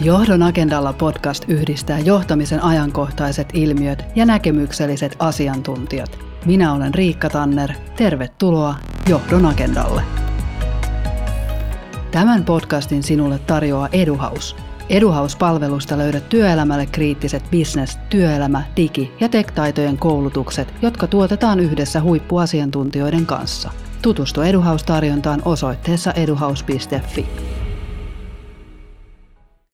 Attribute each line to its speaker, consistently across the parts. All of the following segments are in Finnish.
Speaker 1: Johdon agendalla podcast yhdistää johtamisen ajankohtaiset ilmiöt ja näkemykselliset asiantuntijat. Minä olen Riikka Tanner. Tervetuloa Johdon agendalle. Tämän podcastin sinulle tarjoaa Eduhaus. Eduhaus-palvelusta löydät työelämälle kriittiset business, työelämä, digi- ja tektaitojen koulutukset, jotka tuotetaan yhdessä huippuasiantuntijoiden kanssa. Tutustu Eduhaus-tarjontaan osoitteessa eduhaus.fi.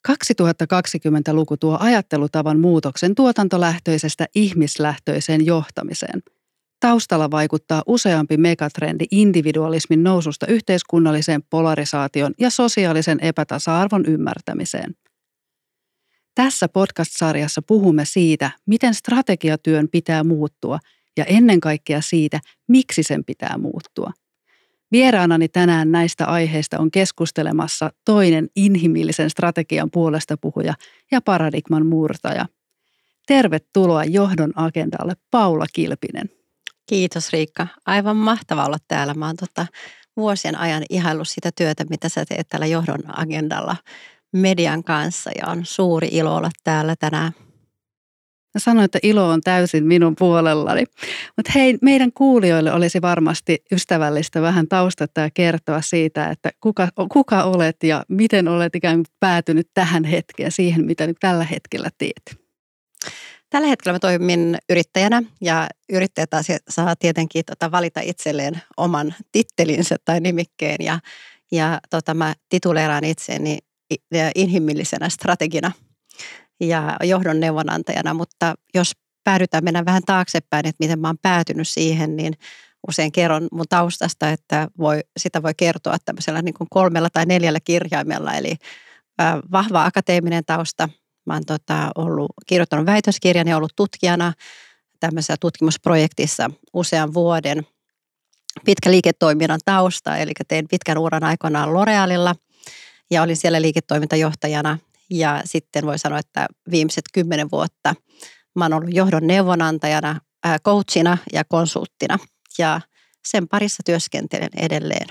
Speaker 1: 2020-luku tuo ajattelutavan muutoksen tuotantolähtöisestä ihmislähtöiseen johtamiseen. Taustalla vaikuttaa useampi megatrendi individualismin noususta yhteiskunnalliseen polarisaation ja sosiaalisen epätasa-arvon ymmärtämiseen. Tässä podcast-sarjassa puhumme siitä, miten strategiatyön pitää muuttua ja ennen kaikkea siitä, miksi sen pitää muuttua – Vieraanani tänään näistä aiheista on keskustelemassa toinen inhimillisen strategian puolesta puhuja ja paradigman murtaja. Tervetuloa johdon agendalle Paula Kilpinen.
Speaker 2: Kiitos Riikka. Aivan mahtava olla täällä. Mä oon tota vuosien ajan ihaillut sitä työtä, mitä sä teet täällä johdon agendalla median kanssa ja on suuri ilo olla täällä tänään.
Speaker 1: Mä sanoin, että ilo on täysin minun puolellani. Mutta hei, meidän kuulijoille olisi varmasti ystävällistä vähän taustetta ja kertoa siitä, että kuka, kuka olet ja miten olet ikään kuin päätynyt tähän hetkeen, siihen mitä nyt tällä hetkellä teet.
Speaker 2: Tällä hetkellä mä toimin yrittäjänä ja yrittäjät saa tietenkin tota valita itselleen oman tittelinsä tai nimikkeen ja, ja tota, mä tituleeraan itseäni inhimillisenä strategina – ja johdon neuvonantajana, mutta jos päädytään mennä vähän taaksepäin, että miten mä oon päätynyt siihen, niin usein kerron mun taustasta, että voi, sitä voi kertoa tämmöisellä niin kuin kolmella tai neljällä kirjaimella, eli vahva akateeminen tausta. Mä oon tota, ollut, kirjoittanut väitöskirjan ja ollut tutkijana tämmöisessä tutkimusprojektissa usean vuoden. Pitkä liiketoiminnan tausta, eli tein pitkän uran aikoinaan L'Orealilla ja olin siellä liiketoimintajohtajana ja sitten voi sanoa, että viimeiset kymmenen vuotta mä oon ollut johdon neuvonantajana, coachina ja konsulttina. Ja sen parissa työskentelen edelleen.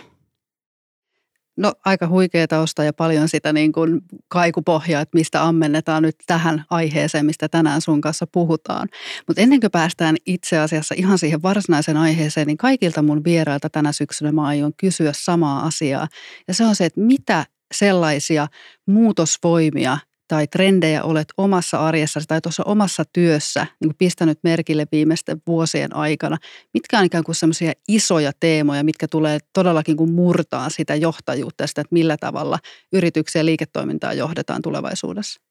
Speaker 1: No aika huikea tausta ja paljon sitä niin kuin kaikupohjaa, että mistä ammennetaan nyt tähän aiheeseen, mistä tänään sun kanssa puhutaan. Mutta ennen kuin päästään itse asiassa ihan siihen varsinaiseen aiheeseen, niin kaikilta mun vierailta tänä syksynä mä aion kysyä samaa asiaa. Ja se on se, että mitä sellaisia muutosvoimia tai trendejä olet omassa arjessasi tai tuossa omassa työssä niin pistänyt merkille viimeisten vuosien aikana? Mitkä on ikään kuin sellaisia isoja teemoja, mitkä tulee todellakin kuin murtaa sitä johtajuutta ja sitä, että millä tavalla yrityksiä ja liiketoimintaa johdetaan tulevaisuudessa?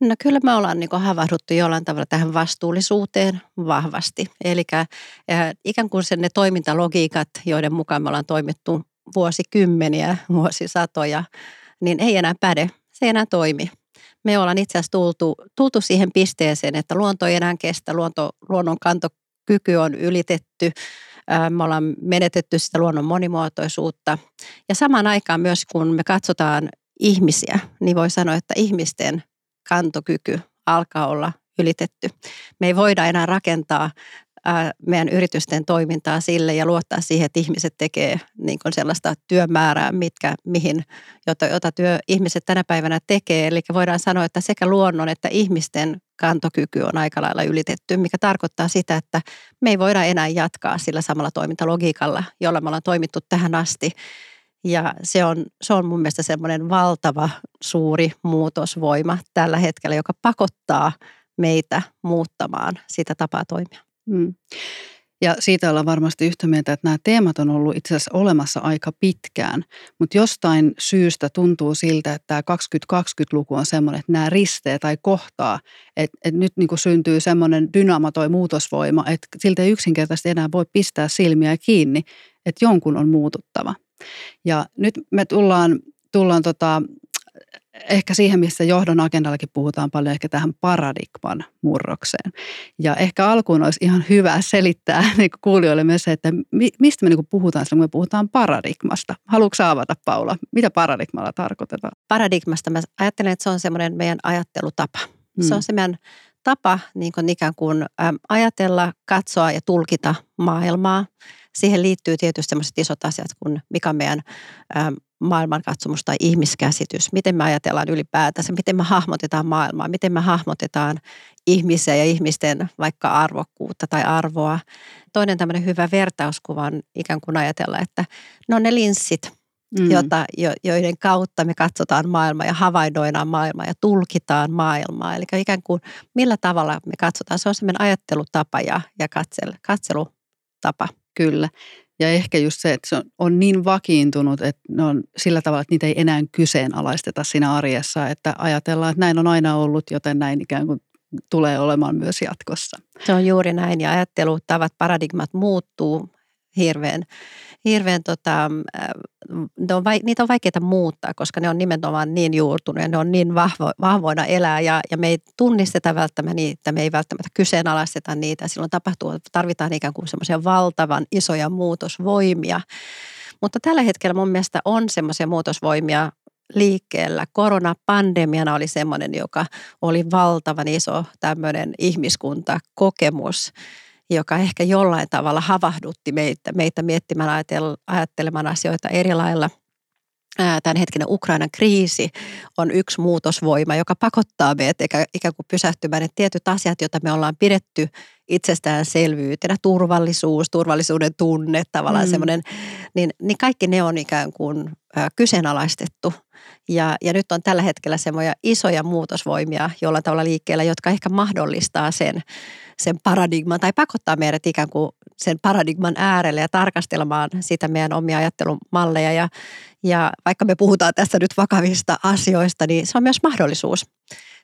Speaker 2: No kyllä me ollaan niin havahduttu jollain tavalla tähän vastuullisuuteen vahvasti. Eli ikään kuin sen ne toimintalogiikat, joiden mukaan me ollaan toimittu vuosikymmeniä, vuosisatoja, niin ei enää päde. Se ei enää toimi. Me ollaan itse asiassa tultu, tultu siihen pisteeseen, että luonto ei enää kestä, luonto, luonnon kantokyky on ylitetty, me ollaan menetetty sitä luonnon monimuotoisuutta. Ja samaan aikaan myös kun me katsotaan ihmisiä, niin voi sanoa, että ihmisten kantokyky alkaa olla ylitetty. Me ei voida enää rakentaa meidän yritysten toimintaa sille ja luottaa siihen, että ihmiset tekee niin kuin sellaista työmäärää, mitkä, mihin, jota, jota työ, ihmiset tänä päivänä tekee. Eli voidaan sanoa, että sekä luonnon että ihmisten kantokyky on aika lailla ylitetty, mikä tarkoittaa sitä, että me ei voida enää jatkaa sillä samalla toimintalogiikalla, jolla me ollaan toimittu tähän asti. Ja se on, se on mun mielestä semmoinen valtava suuri muutosvoima tällä hetkellä, joka pakottaa meitä muuttamaan sitä tapaa toimia. Mm.
Speaker 1: Ja siitä ollaan varmasti yhtä mieltä, että nämä teemat on ollut itse asiassa olemassa aika pitkään, mutta jostain syystä tuntuu siltä, että tämä 2020-luku on semmoinen, että nämä ristee tai kohtaa, että, että nyt niin kuin syntyy semmoinen dynaama tai muutosvoima, että siltä ei yksinkertaisesti enää voi pistää silmiä kiinni, että jonkun on muututtava. Ja nyt me tullaan, tullaan tota, ehkä siihen, missä johdon agendallakin puhutaan paljon, ehkä tähän paradigman murrokseen. Ja ehkä alkuun olisi ihan hyvä selittää niin kuulijoille myös se, että mistä me niin puhutaan silloin, kun me puhutaan paradigmasta. Haluatko avata, Paula? Mitä paradigmalla tarkoitetaan?
Speaker 2: Paradigmasta mä ajattelen, että se on semmoinen meidän ajattelutapa. Hmm. Se on se meidän tapa niin kuin ikään kuin ajatella, katsoa ja tulkita maailmaa. Siihen liittyy tietysti sellaiset isot asiat kuin mikä on meidän maailmankatsomus tai ihmiskäsitys, miten me ajatellaan ylipäätänsä, miten me hahmotetaan maailmaa, miten me hahmotetaan ihmisiä ja ihmisten vaikka arvokkuutta tai arvoa. Toinen tämmöinen hyvä vertauskuva on ikään kuin ajatella, että no ne linssit, mm. jota, jo, joiden kautta me katsotaan maailmaa ja havainnoidaan maailmaa ja tulkitaan maailmaa. Eli ikään kuin millä tavalla me katsotaan, se on semmoinen ajattelutapa ja, ja katsel, katselutapa.
Speaker 1: Kyllä. Ja ehkä just se, että se on, niin vakiintunut, että ne on sillä tavalla, että niitä ei enää kyseenalaisteta siinä arjessa, että ajatellaan, että näin on aina ollut, joten näin ikään kuin tulee olemaan myös jatkossa.
Speaker 2: Se on juuri näin ja ajattelutavat, paradigmat muuttuu hirveän, hirveän tota, ne on, niitä on vaikeaa muuttaa, koska ne on nimenomaan niin juurtuneet, ne on niin vahvo, vahvoina elää ja, ja me ei tunnisteta välttämättä niitä, me ei välttämättä kyseenalaisteta niitä. Silloin tapahtuu, tarvitaan ikään kuin semmoisia valtavan isoja muutosvoimia. Mutta tällä hetkellä mun mielestä on semmoisia muutosvoimia liikkeellä. Koronapandemiana oli semmoinen, joka oli valtavan iso tämmöinen ihmiskuntakokemus joka ehkä jollain tavalla havahdutti meitä, meitä miettimään, ajattelemaan asioita eri lailla. Tämän hetkinen Ukrainan kriisi on yksi muutosvoima, joka pakottaa meitä ikään kuin pysähtymään, että tietyt asiat, joita me ollaan pidetty itsestäänselvyytenä, turvallisuus, turvallisuuden tunne, tavallaan mm. semmoinen, niin, niin kaikki ne on ikään kuin kyseenalaistettu. Ja, ja nyt on tällä hetkellä semmoja isoja muutosvoimia jollain tavalla liikkeellä, jotka ehkä mahdollistaa sen, sen paradigman tai pakottaa meidät ikään kuin sen paradigman äärelle ja tarkastelemaan sitä meidän omia ajattelumalleja. Ja, ja vaikka me puhutaan tässä nyt vakavista asioista, niin se on myös mahdollisuus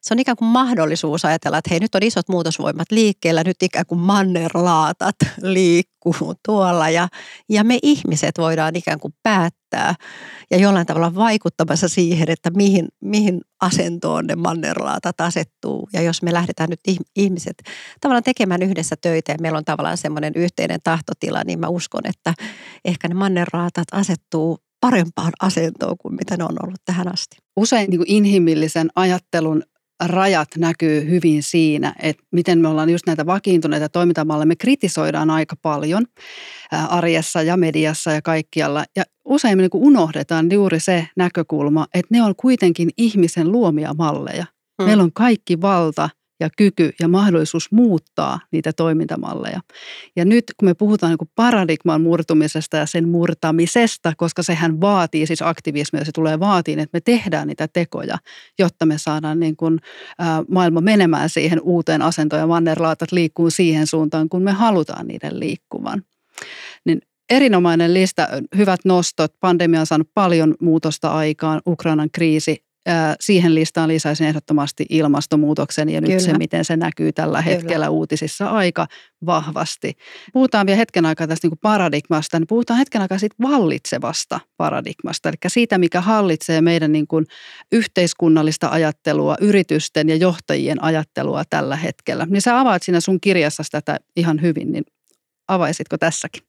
Speaker 2: se on ikään kuin mahdollisuus ajatella, että hei nyt on isot muutosvoimat liikkeellä, nyt ikään kuin mannerlaatat liikkuu tuolla ja, ja me ihmiset voidaan ikään kuin päättää ja jollain tavalla vaikuttamassa siihen, että mihin, mihin asentoon ne mannerlaatat asettuu. Ja jos me lähdetään nyt ihmiset tavallaan tekemään yhdessä töitä ja meillä on tavallaan semmoinen yhteinen tahtotila, niin mä uskon, että ehkä ne mannerlaatat asettuu parempaan asentoon kuin mitä ne on ollut tähän asti.
Speaker 1: Usein niin kuin inhimillisen ajattelun rajat näkyy hyvin siinä, että miten me ollaan just näitä vakiintuneita toimintamalleja. Me kritisoidaan aika paljon arjessa ja mediassa ja kaikkialla. Ja usein me niin unohdetaan juuri se näkökulma, että ne on kuitenkin ihmisen luomia malleja. Hmm. Meillä on kaikki valta ja kyky ja mahdollisuus muuttaa niitä toimintamalleja. Ja nyt kun me puhutaan niin paradigman murtumisesta ja sen murtamisesta, koska sehän vaatii siis aktivismia, se tulee vaatiin, että me tehdään niitä tekoja, jotta me saadaan niin kuin, ä, maailma menemään siihen uuteen asentoon ja mannerlaatat liikkuu siihen suuntaan, kun me halutaan niiden liikkuvan. Niin erinomainen lista, hyvät nostot. Pandemia on saanut paljon muutosta aikaan. Ukrainan kriisi siihen listaan lisäisin ehdottomasti ilmastonmuutoksen ja nyt Kyllä. se, miten se näkyy tällä hetkellä Kyllä. uutisissa aika vahvasti. Puhutaan vielä hetken aikaa tästä niin kuin paradigmasta, niin puhutaan hetken aikaa siitä vallitsevasta paradigmasta, eli siitä, mikä hallitsee meidän niin kuin yhteiskunnallista ajattelua, yritysten ja johtajien ajattelua tällä hetkellä. Niin sä avaat siinä sun kirjassa tätä ihan hyvin, niin avaisitko tässäkin?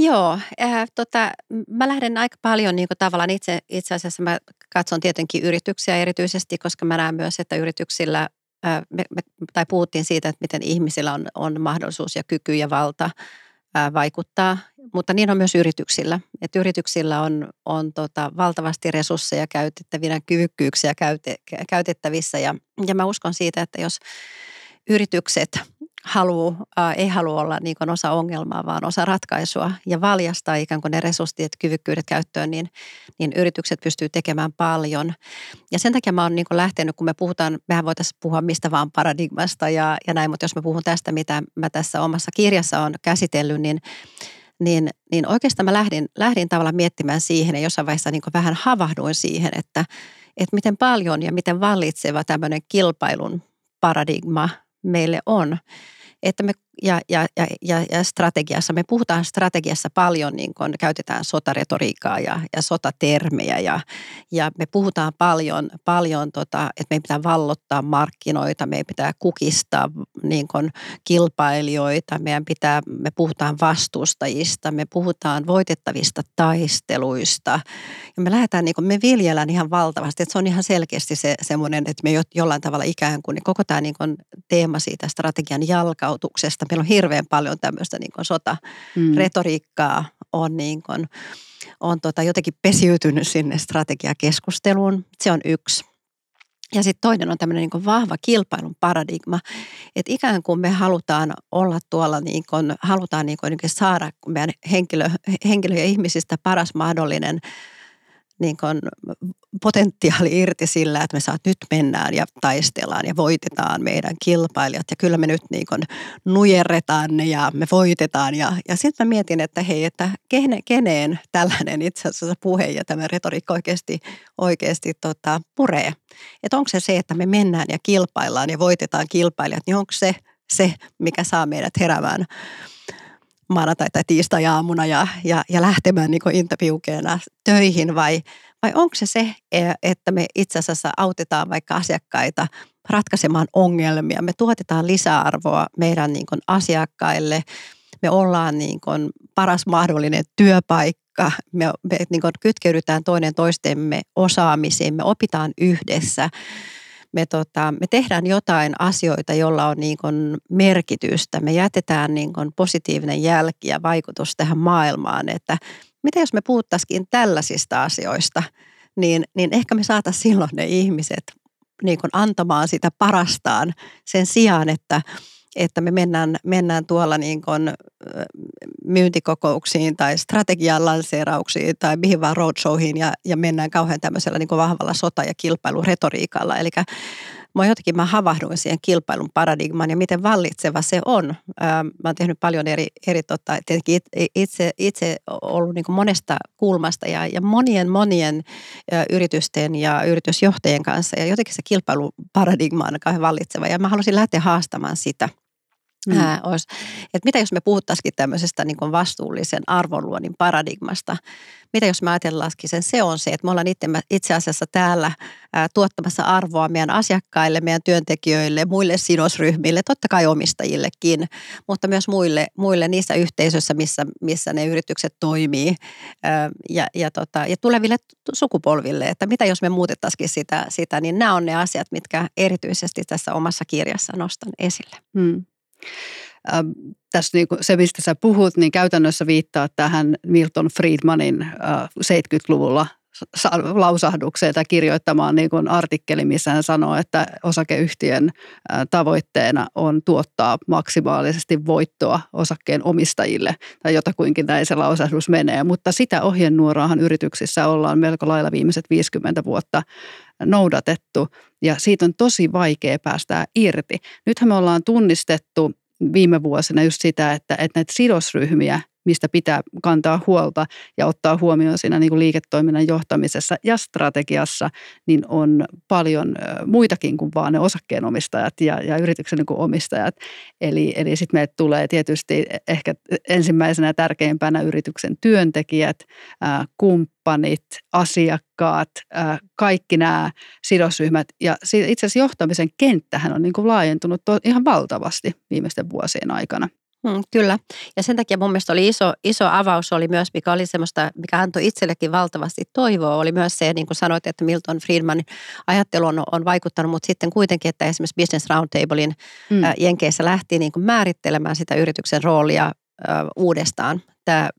Speaker 2: Joo, äh, tota, mä lähden aika paljon niin kuin tavallaan itse, itse asiassa mä katson tietenkin yrityksiä erityisesti, koska mä näen myös, että yrityksillä, äh, me, me, tai puhuttiin siitä, että miten ihmisillä on, on mahdollisuus ja kyky ja valta äh, vaikuttaa, mutta niin on myös yrityksillä. Että yrityksillä on, on tota, valtavasti resursseja käytettävinä, kyvykkyyksiä käyte, käytettävissä ja, ja mä uskon siitä, että jos yritykset – haluu, äh, ei halua olla niin kuin osa ongelmaa, vaan osa ratkaisua ja valjastaa ikään kuin ne resurssit kyvykkyydet käyttöön, niin, niin yritykset pystyy tekemään paljon. Ja sen takia mä oon niin kuin lähtenyt, kun me puhutaan, mehän voitaisiin puhua mistä vaan paradigmasta ja, ja näin, mutta jos mä puhun tästä, mitä mä tässä omassa kirjassa on käsitellyt, niin niin, niin oikeastaan mä lähdin, lähdin tavallaan miettimään siihen ja jossain vaiheessa niin vähän havahduin siihen, että, että miten paljon ja miten vallitseva tämmöinen kilpailun paradigma meille on että me, ja, ja, ja, ja strategiassa, me puhutaan strategiassa paljon, niin kun käytetään sotaretoriikkaa ja, ja sotatermejä ja, ja me puhutaan paljon, paljon tota, että meidän pitää vallottaa markkinoita, meidän pitää kukistaa niin kun kilpailijoita, meidän pitää, me puhutaan vastustajista, me puhutaan voitettavista taisteluista ja me lähdetään, niin kun me viljellään ihan valtavasti, että se on ihan selkeästi se semmoinen, että me jollain tavalla ikään kuin, niin koko tämä niin kun teema siitä strategian jalka jalkautuksesta. Meillä on hirveän paljon tämmöistä niin sota-retoriikkaa mm. on niin kuin, on tota jotenkin pesiytynyt sinne strategiakeskusteluun. Se on yksi. Ja sitten toinen on tämmöinen niin vahva kilpailun paradigma, että ikään kuin me halutaan olla tuolla, niin kuin, halutaan niin kuin saada meidän henkilö, henkilö ja ihmisistä paras mahdollinen niin kuin potentiaali irti sillä, että me saat nyt mennään ja taistellaan ja voitetaan meidän kilpailijat. Ja kyllä me nyt niin kuin nujerretaan ne ja me voitetaan. Ja, ja sitten mä mietin, että hei, että kene, keneen tällainen itse asiassa puhe ja tämä retoriikka oikeasti, oikeasti tota, puree. Että onko se se, että me mennään ja kilpaillaan ja voitetaan kilpailijat, niin onko se se, mikä saa meidät heräämään maanantai- tai tiistai-aamuna ja, ja, ja lähtemään niin intapiukeena töihin vai, vai onko se se, e, että me itse asiassa autetaan vaikka asiakkaita ratkaisemaan ongelmia. Me tuotetaan lisäarvoa meidän niin kuin asiakkaille. Me ollaan niin kuin paras mahdollinen työpaikka. Me, me niin kuin kytkeydytään toinen toistemme osaamisiin. Me opitaan yhdessä me, tota, me tehdään jotain asioita, jolla on niin kuin merkitystä. Me jätetään niin kuin positiivinen jälki ja vaikutus tähän maailmaan, että mitä jos me puhuttaisikin tällaisista asioista, niin, niin ehkä me saataisiin silloin ne ihmiset niin kuin antamaan sitä parastaan sen sijaan, että että me mennään, mennään tuolla niin kuin myyntikokouksiin tai strategian lanseerauksiin tai mihin vaan roadshowihin ja, ja mennään kauhean tämmöisellä niin kuin vahvalla sota- ja kilpailuretoriikalla. Eli mä jotenkin mä havahduin siihen kilpailun paradigmaan ja miten vallitseva se on. Mä oon tehnyt paljon eri, eri tota, tietenkin itse, itse ollut niin monesta kulmasta ja, ja monien monien yritysten ja yritysjohtajien kanssa ja jotenkin se kilpailuparadigma on kauhean vallitseva ja mä halusin lähteä haastamaan sitä – Mm. Ää, olisi, että mitä jos me puhuttaisikin tämmöisestä niin kuin vastuullisen arvonluonnin paradigmasta? Mitä jos me ajatellaankin sen, se on se, että me ollaan itse, itse asiassa täällä ää, tuottamassa arvoa meidän asiakkaille, meidän työntekijöille, muille sidosryhmille, totta kai omistajillekin, mutta myös muille, muille niissä yhteisöissä, missä, missä ne yritykset toimii ää, ja, ja, tota, ja tuleville sukupolville, että mitä jos me muutettaisikin sitä, sitä, niin nämä on ne asiat, mitkä erityisesti tässä omassa kirjassa nostan esille. Mm.
Speaker 1: Ähm, tässä niin kuin se, mistä sä puhut, niin käytännössä viittaa tähän Milton Friedmanin äh, 70-luvulla lausahdukseen tai kirjoittamaan niin kuin artikkeli, missä hän sanoo, että osakeyhtiön tavoitteena on tuottaa maksimaalisesti voittoa osakkeen omistajille, tai jotakuinkin näin se lausahdus menee. Mutta sitä ohjenuoraahan yrityksissä ollaan melko lailla viimeiset 50 vuotta noudatettu, ja siitä on tosi vaikea päästää irti. Nythän me ollaan tunnistettu viime vuosina just sitä, että, että näitä sidosryhmiä mistä pitää kantaa huolta ja ottaa huomioon siinä niin kuin liiketoiminnan johtamisessa ja strategiassa, niin on paljon muitakin kuin vaan ne osakkeenomistajat ja, ja yrityksen niin kuin omistajat. Eli, eli sitten meille tulee tietysti ehkä ensimmäisenä tärkeimpänä yrityksen työntekijät, kumppanit, asiakkaat, kaikki nämä sidosryhmät. Ja itse asiassa johtamisen kenttähän on niin kuin laajentunut ihan valtavasti viimeisten vuosien aikana.
Speaker 2: Hmm, kyllä. Ja sen takia mun mielestä oli iso, iso avaus oli myös, mikä oli semmoista, mikä antoi itsellekin valtavasti toivoa, oli myös se, niin kuin sanoit, että Milton Friedmanin ajattelu on, on vaikuttanut, mutta sitten kuitenkin, että esimerkiksi Business Roundtablein hmm. Jenkeissä lähti niin kuin määrittelemään sitä yrityksen roolia uudestaan tämä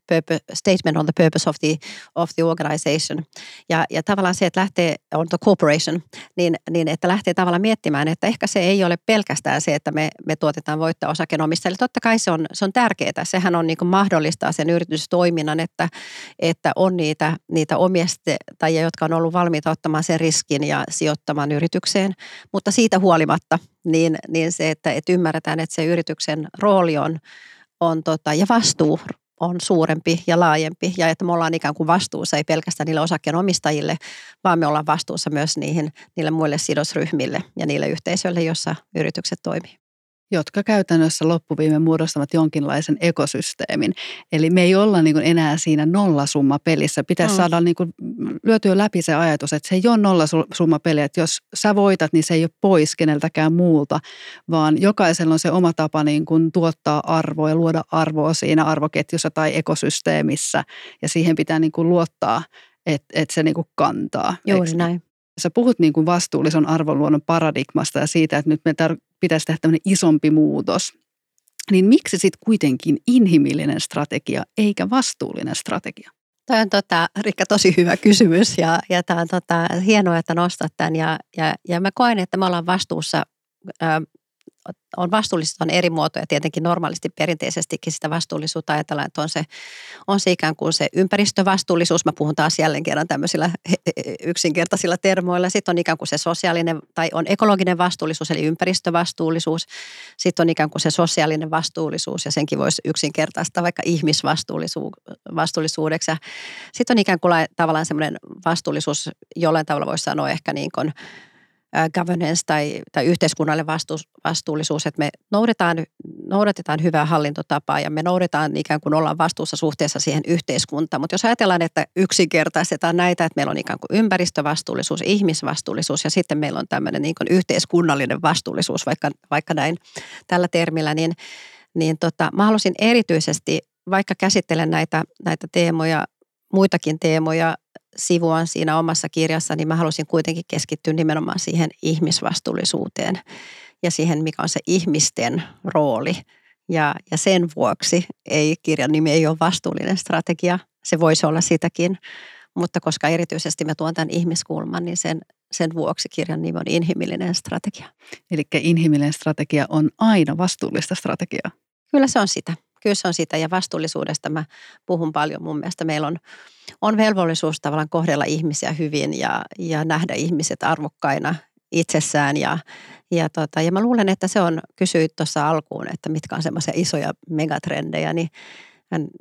Speaker 2: statement on the purpose of the, of the organization. Ja, ja tavallaan se, että lähtee, on the corporation, niin, niin että lähtee tavallaan miettimään, että ehkä se ei ole pelkästään se, että me, me tuotetaan voittoa osakenomistajille. Totta kai se on, se on tärkeää. Sehän on niin mahdollistaa sen yritystoiminnan, että, että on niitä, niitä omistajia, jotka on ollut valmiita ottamaan sen riskin ja sijoittamaan yritykseen. Mutta siitä huolimatta, niin, niin se, että, että ymmärretään, että se yrityksen rooli on, on tota, ja vastuu on suurempi ja laajempi. Ja että me ollaan ikään kuin vastuussa ei pelkästään niille osakkeenomistajille, vaan me ollaan vastuussa myös niihin, niille muille sidosryhmille ja niille yhteisöille, joissa yritykset toimii
Speaker 1: jotka käytännössä loppuviime muodostavat jonkinlaisen ekosysteemin. Eli me ei olla niin enää siinä nollasumma pelissä. Pitäisi mm. saada niin kuin lyötyä läpi se ajatus, että se ei ole nollasumma peli, että jos sä voitat, niin se ei ole pois keneltäkään muulta, vaan jokaisella on se oma tapa niin kuin tuottaa arvoa ja luoda arvoa siinä arvoketjussa tai ekosysteemissä. Ja siihen pitää niin kuin luottaa, että, että se niin kuin kantaa.
Speaker 2: Juuri näin.
Speaker 1: Sä puhut niin kuin vastuullisen arvonluonnon paradigmasta ja siitä, että nyt me tar- pitäisi tehdä tämmöinen isompi muutos. Niin miksi sitten kuitenkin inhimillinen strategia eikä vastuullinen strategia?
Speaker 2: Tämä on tota, Rikka tosi hyvä kysymys ja, ja tämä on tota, hienoa, että nostat tämän ja, ja, ja mä koen, että me ollaan vastuussa on vastuullista on eri muotoja. Tietenkin normaalisti perinteisestikin sitä vastuullisuutta ajatellaan, että on se, on se ikään kuin se ympäristövastuullisuus. Mä puhun taas jälleen kerran tämmöisillä yksinkertaisilla termoilla. Sitten on ikään kuin se sosiaalinen tai on ekologinen vastuullisuus eli ympäristövastuullisuus. Sitten on ikään kuin se sosiaalinen vastuullisuus ja senkin voisi yksinkertaistaa vaikka ihmisvastuullisuudeksi. Sitten on ikään kuin tavallaan semmoinen vastuullisuus, jollain tavalla voisi sanoa ehkä niin kuin – governance tai, tai yhteiskunnallinen vastu, vastuullisuus, että me noudatetaan, noudatetaan hyvää hallintotapaa ja me noudatetaan ikään kuin ollaan vastuussa suhteessa siihen yhteiskuntaan. Mutta jos ajatellaan, että yksinkertaistetaan näitä, että meillä on ikään kuin ympäristövastuullisuus, ihmisvastuullisuus ja sitten meillä on tämmöinen niin kuin yhteiskunnallinen vastuullisuus, vaikka, vaikka näin tällä termillä, niin, niin tota, mä haluaisin erityisesti, vaikka käsittelen näitä, näitä teemoja, muitakin teemoja sivuan siinä omassa kirjassa, niin mä halusin kuitenkin keskittyä nimenomaan siihen ihmisvastuullisuuteen ja siihen, mikä on se ihmisten rooli. Ja, ja sen vuoksi ei kirjan nimi ei ole vastuullinen strategia, se voisi olla sitäkin, mutta koska erityisesti mä tuon tämän ihmiskulman, niin sen, sen vuoksi kirjan nimi on inhimillinen strategia.
Speaker 1: Eli inhimillinen strategia on aina vastuullista strategiaa.
Speaker 2: Kyllä se on sitä kyllä se on sitä ja vastuullisuudesta mä puhun paljon. Mun mielestä meillä on, on velvollisuus tavallaan kohdella ihmisiä hyvin ja, ja nähdä ihmiset arvokkaina itsessään ja, ja, tota, ja mä luulen, että se on, kysyit tuossa alkuun, että mitkä on semmoisia isoja megatrendejä, niin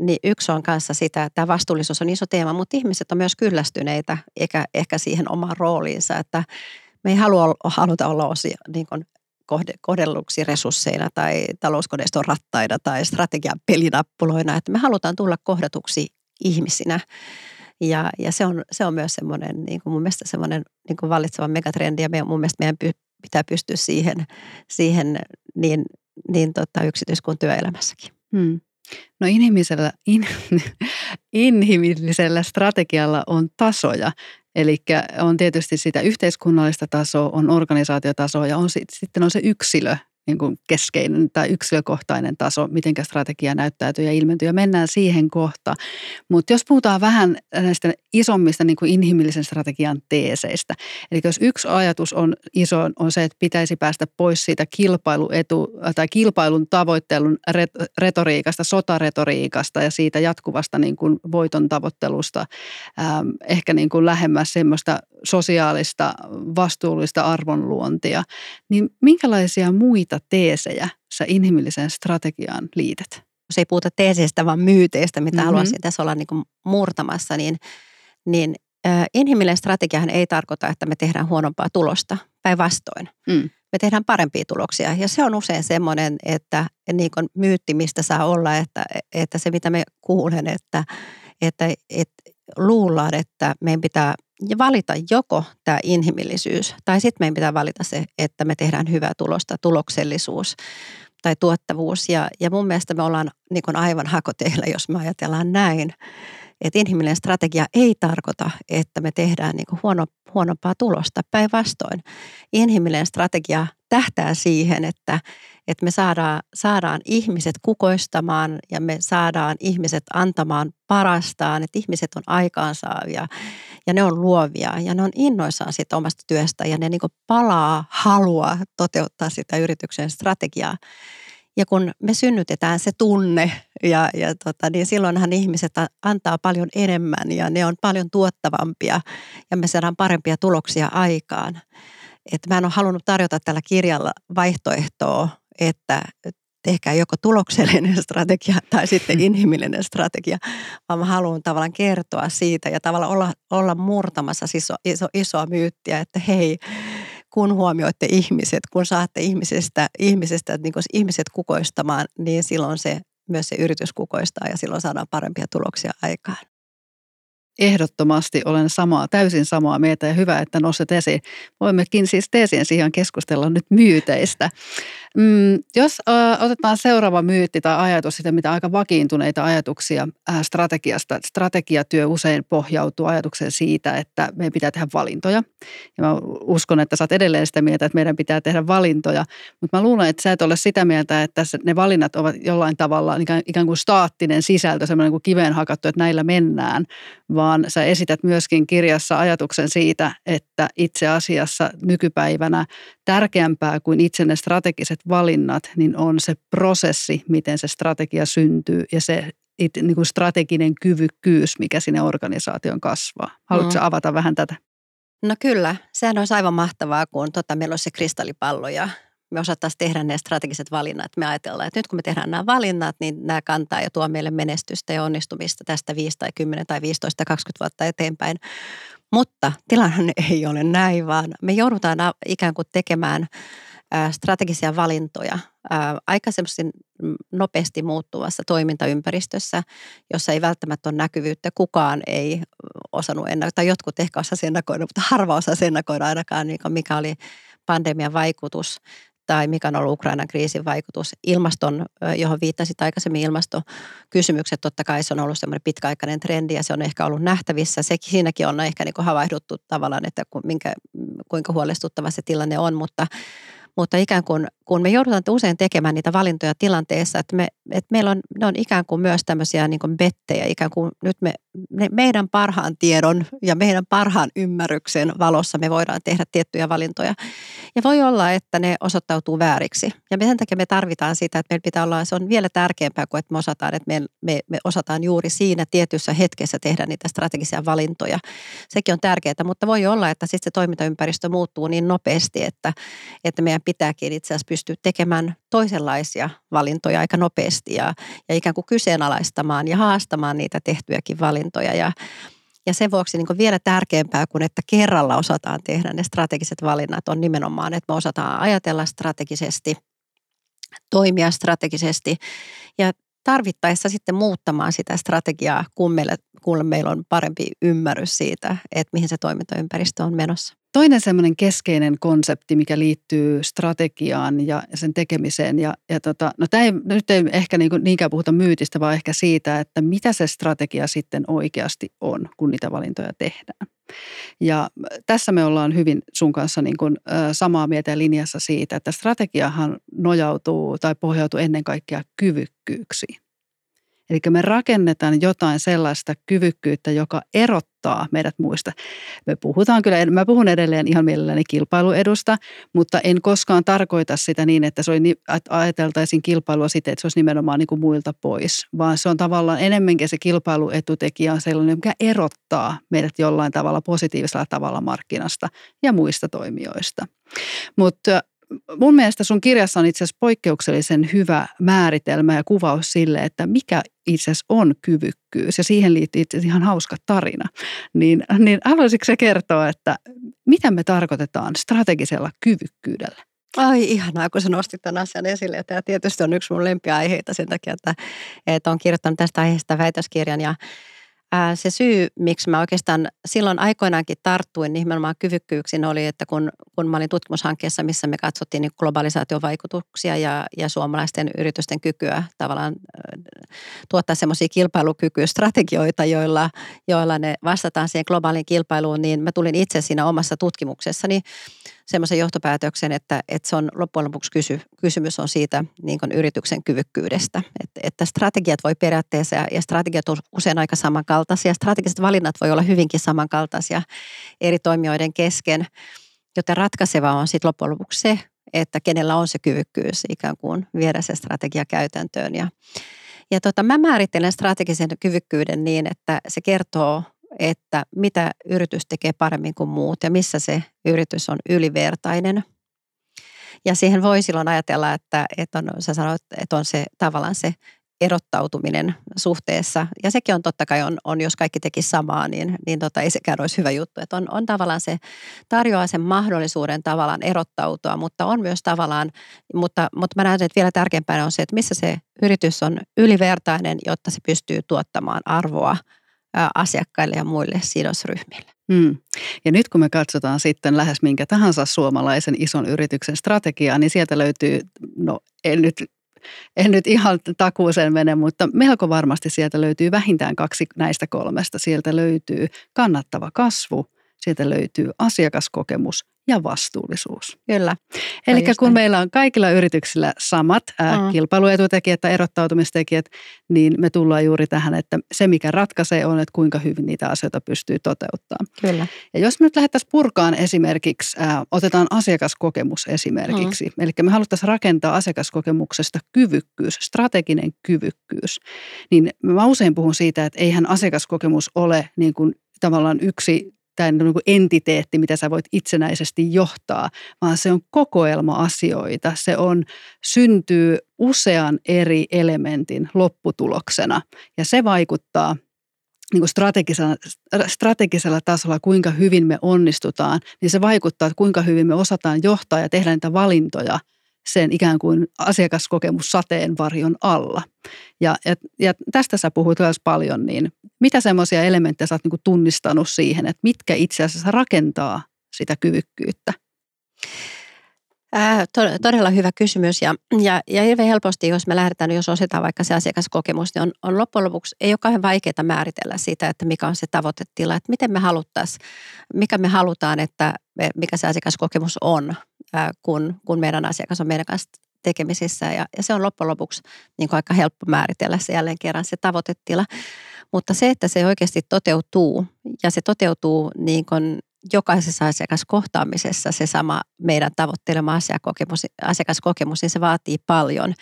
Speaker 2: niin yksi on kanssa sitä, että tämä vastuullisuus on iso teema, mutta ihmiset on myös kyllästyneitä eikä ehkä siihen omaan rooliinsa, että me ei halua, haluta olla osia, niin kuin kohdelluksi resursseina tai talouskoneiston rattaina tai strategian pelinappuloina, että me halutaan tulla kohdatuksi ihmisinä. Ja, ja se, on, se on myös semmoinen, niin kuin mun mielestä semmoinen niin kuin vallitseva megatrendi ja me, mun mielestä meidän py, pitää pystyä siihen, siihen niin, niin tota, yksityis- kuin työelämässäkin. Hmm.
Speaker 1: No inhimillisellä, in, inhimillisellä strategialla on tasoja. Eli on tietysti sitä yhteiskunnallista tasoa, on organisaatiotasoa ja on sitten on se yksilö, niin kuin keskeinen tai yksilökohtainen taso, miten strategia näyttäytyy ja ilmentyy. Ja mennään siihen kohta. Mutta jos puhutaan vähän näistä isommista niin kuin inhimillisen strategian teeseistä. Eli jos yksi ajatus on iso, on se, että pitäisi päästä pois siitä kilpailuetu tai kilpailun tavoittelun retoriikasta, sotaretoriikasta ja siitä jatkuvasta niin kuin voiton tavoittelusta ehkä niin kuin lähemmäs semmoista sosiaalista vastuullista arvonluontia, niin minkälaisia muita teesejä sä inhimilliseen strategiaan liität?
Speaker 2: Jos ei puhuta teeseistä, vaan myyteistä, mitä mm-hmm. haluaisin tässä olla niin kuin murtamassa, niin, niin äh, inhimillinen strategiahan ei tarkoita, että me tehdään huonompaa tulosta. Päinvastoin. Mm. Me tehdään parempia tuloksia. Ja se on usein semmoinen, että niin kuin myytti, mistä saa olla, että, että se mitä me kuulen, että, että, että luullaan, että meidän pitää valita joko tämä inhimillisyys tai sitten meidän pitää valita se, että me tehdään hyvää tulosta, tuloksellisuus tai tuottavuus. Ja, ja mun mielestä me ollaan niin aivan hakoteilla, jos me ajatellaan näin. Että inhimillinen strategia ei tarkoita, että me tehdään niin huono, huonompaa tulosta. Päinvastoin inhimillinen strategia tähtää siihen, että, että me saadaan, saadaan ihmiset kukoistamaan ja me saadaan ihmiset antamaan parastaan, että ihmiset on aikaansaavia ja ne on luovia ja ne on innoissaan siitä omasta työstä ja ne niin palaa halua toteuttaa sitä yrityksen strategiaa. Ja kun me synnytetään se tunne, ja, ja tota, niin silloinhan ihmiset antaa paljon enemmän ja ne on paljon tuottavampia ja me saadaan parempia tuloksia aikaan. Et mä en ole halunnut tarjota tällä kirjalla vaihtoehtoa, että tehkää joko tuloksellinen strategia tai sitten inhimillinen strategia, vaan mä haluan tavallaan kertoa siitä ja tavallaan olla, olla murtamassa iso, iso, isoa myyttiä, että hei, kun huomioitte ihmiset, kun saatte ihmisestä, ihmisestä niin kun ihmiset kukoistamaan, niin silloin se myös se yritys kukoistaa ja silloin saadaan parempia tuloksia aikaan.
Speaker 1: Ehdottomasti olen samaa, täysin samaa mieltä ja hyvä, että nostat esiin. Voimmekin siis teesien siihen keskustella nyt myyteistä. Mm, jos äh, otetaan seuraava myytti tai ajatus sitä, mitä aika vakiintuneita ajatuksia äh, strategiasta. Strategiatyö usein pohjautuu ajatukseen siitä, että meidän pitää tehdä valintoja. Ja mä uskon, että sä oot edelleen sitä mieltä, että meidän pitää tehdä valintoja. Mutta mä luulen, että sä et ole sitä mieltä, että ne valinnat ovat jollain tavalla ikään, kuin staattinen sisältö, semmoinen kuin kiveen hakattu, että näillä mennään. Vaan sä esität myöskin kirjassa ajatuksen siitä, että itse asiassa nykypäivänä tärkeämpää kuin itse ne strategiset valinnat, niin on se prosessi, miten se strategia syntyy ja se niin kuin strateginen kyvykkyys, mikä sinne organisaation kasvaa. Haluatko mm. avata vähän tätä?
Speaker 2: No kyllä, sehän olisi aivan mahtavaa, kun tota, meillä olisi se kristallipallo ja me osattaisiin tehdä ne strategiset valinnat. Me ajatellaan, että nyt kun me tehdään nämä valinnat, niin nämä kantaa ja tuo meille menestystä ja onnistumista tästä 5 tai 10 tai 15 tai 20 vuotta eteenpäin. Mutta tilanne ei ole näin, vaan me joudutaan ikään kuin tekemään strategisia valintoja aika nopeasti muuttuvassa toimintaympäristössä, jossa ei välttämättä ole näkyvyyttä. Kukaan ei osannut ennakoida, tai jotkut ehkä osasivat ennakoida, mutta harva osasi ennakoida ainakaan, mikä oli pandemian vaikutus tai mikä on ollut Ukrainan kriisin vaikutus. Ilmaston, johon viittasit aikaisemmin, ilmastokysymykset, totta kai se on ollut semmoinen pitkäaikainen trendi ja se on ehkä ollut nähtävissä. Sekin, siinäkin on ehkä niin havaihduttu tavallaan, että minkä, kuinka huolestuttava se tilanne on, mutta mutta ikään kuin, kun me joudutaan usein tekemään niitä valintoja tilanteessa, että, me, että meillä on, ne on ikään kuin myös tämmöisiä niin kuin bettejä, ikään kuin nyt me, me, meidän parhaan tiedon ja meidän parhaan ymmärryksen valossa me voidaan tehdä tiettyjä valintoja. Ja voi olla, että ne osoittautuu vääriksi. Ja sen takia me tarvitaan sitä, että meillä pitää olla, se on vielä tärkeämpää kuin, että me osataan, että me, me, me osataan juuri siinä tietyssä hetkessä tehdä niitä strategisia valintoja. Sekin on tärkeää, mutta voi olla, että sitten se toimintaympäristö muuttuu niin nopeasti, että, että meidän pitääkin itse asiassa pystyä tekemään toisenlaisia valintoja aika nopeasti ja, ja ikään kuin kyseenalaistamaan ja haastamaan niitä tehtyjäkin valintoja. Ja, ja sen vuoksi niin vielä tärkeämpää kuin että kerralla osataan tehdä ne strategiset valinnat on nimenomaan, että me osataan ajatella strategisesti, toimia strategisesti ja tarvittaessa sitten muuttamaan sitä strategiaa, kun meillä, kun meillä on parempi ymmärrys siitä, että mihin se toimintaympäristö on menossa.
Speaker 1: Toinen semmoinen keskeinen konsepti, mikä liittyy strategiaan ja sen tekemiseen, ja, ja tota, no tämä ei, nyt ei ehkä niin kuin niinkään puhuta myytistä, vaan ehkä siitä, että mitä se strategia sitten oikeasti on, kun niitä valintoja tehdään. Ja tässä me ollaan hyvin sun kanssa niin kuin, samaa mieltä ja linjassa siitä, että strategiahan nojautuu tai pohjautuu ennen kaikkea kyvykkyyksiin. Eli me rakennetaan jotain sellaista kyvykkyyttä, joka erottaa meidät muista. Me puhutaan kyllä, mä puhun edelleen ihan mielelläni kilpailuedusta, mutta en koskaan tarkoita sitä niin, että, se oli, että ajateltaisiin kilpailua siten, että se olisi nimenomaan niin kuin muilta pois, vaan se on tavallaan enemmänkin se kilpailuetutekijä on sellainen, mikä erottaa meidät jollain tavalla positiivisella tavalla markkinasta ja muista toimijoista. Mutta mun mielestä sun kirjassa on itse asiassa poikkeuksellisen hyvä määritelmä ja kuvaus sille, että mikä itse asiassa on kyvykkyys. Ja siihen liittyy itse ihan hauska tarina. Niin, niin haluaisitko se kertoa, että mitä me tarkoitetaan strategisella kyvykkyydellä?
Speaker 2: Ai ihanaa, kun sä nostit tämän asian esille. Tämä tietysti on yksi mun lempiaiheita sen takia, että, että olen kirjoittanut tästä aiheesta väitöskirjan ja se syy, miksi mä oikeastaan silloin aikoinaankin tarttuin nimenomaan kyvykkyyksiin oli, että kun, kun mä olin tutkimushankkeessa, missä me katsottiin niin globalisaation vaikutuksia ja, ja suomalaisten yritysten kykyä tavallaan tuottaa semmoisia kilpailukykystrategioita, joilla, joilla ne vastataan siihen globaaliin kilpailuun, niin mä tulin itse siinä omassa tutkimuksessani semmoisen johtopäätöksen, että, että se on loppujen lopuksi kysy, kysymys on siitä niin kuin yrityksen kyvykkyydestä. Että, että strategiat voi periaatteessa ja, ja strategiat on usein aika samankaltaisia. Strategiset valinnat voi olla hyvinkin samankaltaisia eri toimijoiden kesken, joten ratkaiseva on sitten loppujen lopuksi se, että kenellä on se kyvykkyys ikään kuin viedä se strategia käytäntöön. Ja, ja tota, mä määrittelen strategisen kyvykkyyden niin, että se kertoo että mitä yritys tekee paremmin kuin muut ja missä se yritys on ylivertainen. Ja siihen voi silloin ajatella, että, että on, sä sanoit, että on se tavallaan se erottautuminen suhteessa. Ja sekin on totta kai, on, on jos kaikki teki samaa, niin, niin tota, ei sekään olisi hyvä juttu. Että on, on tavallaan se, tarjoaa sen mahdollisuuden tavallaan erottautua, mutta on myös tavallaan, mutta, mutta mä näen, että vielä tärkeämpää on se, että missä se yritys on ylivertainen, jotta se pystyy tuottamaan arvoa asiakkaille ja muille sidosryhmille.
Speaker 1: Mm. Ja nyt kun me katsotaan sitten lähes minkä tahansa suomalaisen ison yrityksen strategiaa, niin sieltä löytyy, no en nyt en nyt ihan takuuseen mene, mutta melko varmasti sieltä löytyy vähintään kaksi näistä kolmesta. Sieltä löytyy kannattava kasvu, sieltä löytyy asiakaskokemus ja vastuullisuus.
Speaker 2: Kyllä.
Speaker 1: Eli kun meillä on kaikilla yrityksillä samat ää, mm. kilpailuetutekijät tai erottautumistekijät, niin me tullaan juuri tähän, että se mikä ratkaisee on, että kuinka hyvin niitä asioita pystyy toteuttamaan.
Speaker 2: Kyllä.
Speaker 1: Ja jos me nyt lähdettäisiin purkaan esimerkiksi, ää, otetaan asiakaskokemus esimerkiksi, mm. eli me haluttaisiin rakentaa asiakaskokemuksesta kyvykkyys, strateginen kyvykkyys, niin mä usein puhun siitä, että eihän asiakaskokemus ole niin kuin tavallaan yksi tämä niin kuin entiteetti, mitä sä voit itsenäisesti johtaa, vaan se on kokoelma asioita. Se on, syntyy usean eri elementin lopputuloksena ja se vaikuttaa niin kuin strategisella, strategisella tasolla, kuinka hyvin me onnistutaan, niin se vaikuttaa, että kuinka hyvin me osataan johtaa ja tehdä niitä valintoja – sen ikään kuin asiakaskokemus sateenvarjon alla. Ja, ja, ja tästä sä puhuit myös paljon, niin mitä semmoisia elementtejä sä oot niin tunnistanut siihen, että mitkä itse asiassa rakentaa sitä kyvykkyyttä?
Speaker 2: Äh, todella hyvä kysymys ja, ja, ja hirveän helposti, jos me lähdetään, jos osetaan vaikka se asiakaskokemus, niin on, on loppujen lopuksi ei ole kauhean vaikeaa määritellä sitä, että mikä on se tavoitetila, että miten me haluttaisiin, mikä me halutaan, että mikä se asiakaskokemus on, kun, kun meidän asiakas on meidän kanssa tekemisissä ja, ja se on loppujen lopuksi niin kuin aika helppo määritellä se jälleen kerran se tavoitetila. Mutta se, että se oikeasti toteutuu ja se toteutuu niin kuin jokaisessa asiakaskohtaamisessa se sama meidän tavoittelema asiakokemus, asiakaskokemus, niin se vaatii paljon.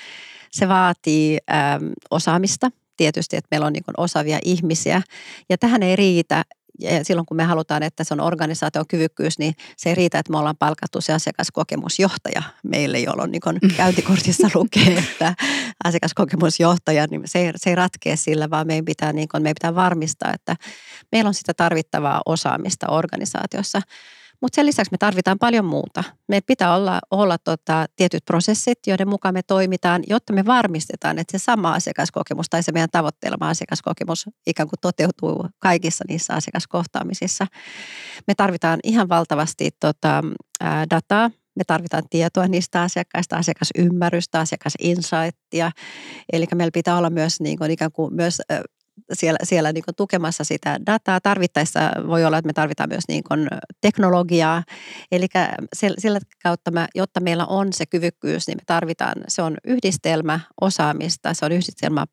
Speaker 2: Se vaatii äm, osaamista, tietysti, että meillä on niin osaavia ihmisiä. Ja tähän ei riitä, ja silloin kun me halutaan, että se on organisaation kyvykkyys, niin se ei riitä, että me ollaan palkattu se asiakaskokemusjohtaja meille, jolloin niin kun käyntikortissa lukee, että asiakaskokemusjohtaja, niin se ei, se ei ratkea sillä, vaan meidän pitää, niin kun, meidän pitää varmistaa, että meillä on sitä tarvittavaa osaamista organisaatiossa. Mutta sen lisäksi me tarvitaan paljon muuta. Meillä pitää olla, olla tota, tietyt prosessit, joiden mukaan me toimitaan, jotta me varmistetaan, että se sama asiakaskokemus tai se meidän tavoittelema asiakaskokemus ikään kuin toteutuu kaikissa niissä asiakaskohtaamisissa. Me tarvitaan ihan valtavasti tota, ää, dataa, me tarvitaan tietoa niistä asiakkaista, asiakasymmärrystä, asiakasinsightia. Eli meillä pitää olla myös niin kuin, ikään kuin myös siellä, siellä niin tukemassa sitä dataa. Tarvittaessa voi olla, että me tarvitaan myös niin teknologiaa. Eli sillä kautta, me, jotta meillä on se kyvykkyys, niin me tarvitaan, se on yhdistelmä osaamista, se on yhdistelmä